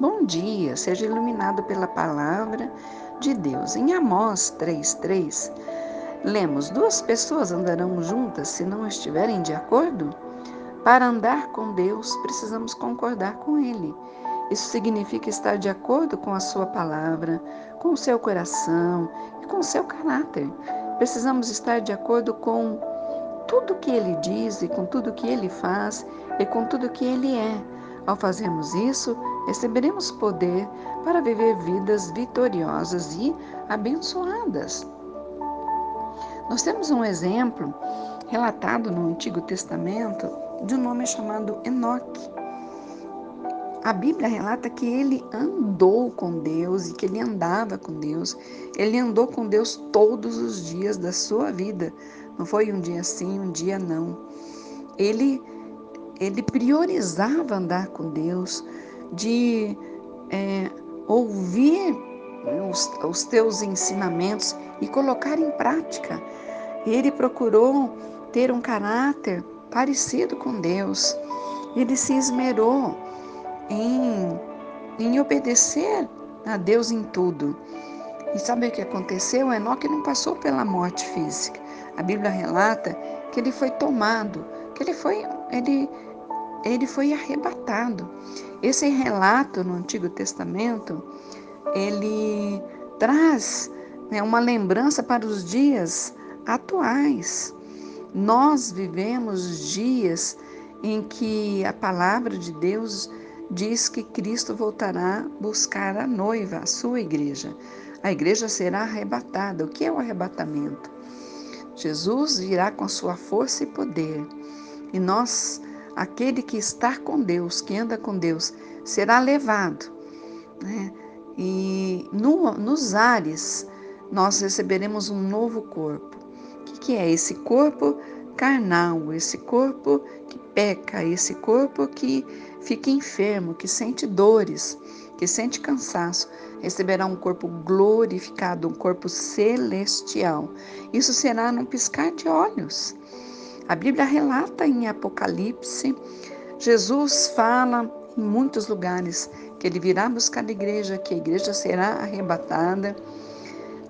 Bom dia, seja iluminado pela palavra de Deus. Em Amós 3,3, lemos: Duas pessoas andarão juntas se não estiverem de acordo? Para andar com Deus, precisamos concordar com Ele. Isso significa estar de acordo com a Sua palavra, com o seu coração e com o seu caráter. Precisamos estar de acordo com tudo que Ele diz e com tudo que Ele faz e com tudo que Ele é. Ao fazermos isso, receberemos poder para viver vidas vitoriosas e abençoadas. Nós temos um exemplo relatado no Antigo Testamento de um homem chamado Enoque. A Bíblia relata que ele andou com Deus e que ele andava com Deus. Ele andou com Deus todos os dias da sua vida. Não foi um dia sim, um dia não. Ele ele priorizava andar com Deus, de é, ouvir os, os teus ensinamentos e colocar em prática. Ele procurou ter um caráter parecido com Deus. Ele se esmerou em, em obedecer a Deus em tudo. E sabe o que aconteceu? Enoque não passou pela morte física. A Bíblia relata que ele foi tomado, que ele foi, ele, ele foi arrebatado. Esse relato no Antigo Testamento, ele traz né, uma lembrança para os dias atuais. Nós vivemos dias em que a palavra de Deus diz que Cristo voltará buscar a noiva, a sua igreja. A igreja será arrebatada. O que é o arrebatamento? Jesus virá com sua força e poder. E nós, aquele que está com Deus, que anda com Deus, será levado. Né? E no, nos ares nós receberemos um novo corpo. O que, que é esse corpo? carnal, esse corpo que peca, esse corpo que fica enfermo, que sente dores, que sente cansaço, receberá um corpo glorificado, um corpo celestial. Isso será num piscar de olhos. A Bíblia relata em Apocalipse, Jesus fala em muitos lugares que ele virá buscar a igreja, que a igreja será arrebatada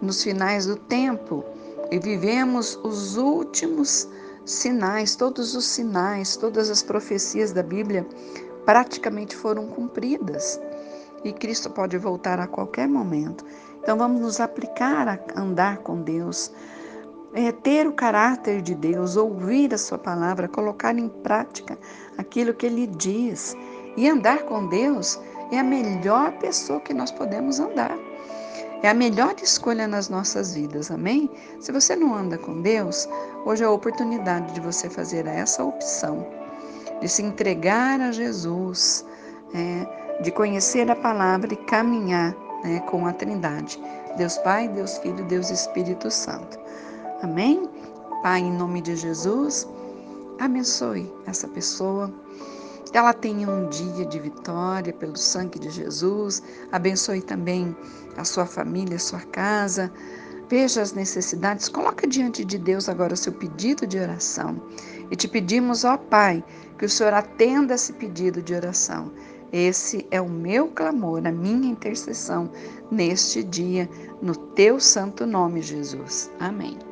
nos finais do tempo e vivemos os últimos sinais, todos os sinais, todas as profecias da Bíblia praticamente foram cumpridas e Cristo pode voltar a qualquer momento. Então vamos nos aplicar a andar com Deus, é, ter o caráter de Deus, ouvir a Sua palavra, colocar em prática aquilo que Ele diz. E andar com Deus é a melhor pessoa que nós podemos andar. É a melhor escolha nas nossas vidas, amém? Se você não anda com Deus, hoje é a oportunidade de você fazer essa opção, de se entregar a Jesus, é, de conhecer a palavra e caminhar né, com a Trindade. Deus Pai, Deus Filho, Deus Espírito Santo. Amém? Pai, em nome de Jesus, abençoe essa pessoa ela tenha um dia de vitória pelo sangue de Jesus. Abençoe também a sua família, a sua casa. Veja as necessidades. Coloca diante de Deus agora o seu pedido de oração. E te pedimos, ó Pai, que o Senhor atenda esse pedido de oração. Esse é o meu clamor, a minha intercessão neste dia, no teu santo nome, Jesus. Amém.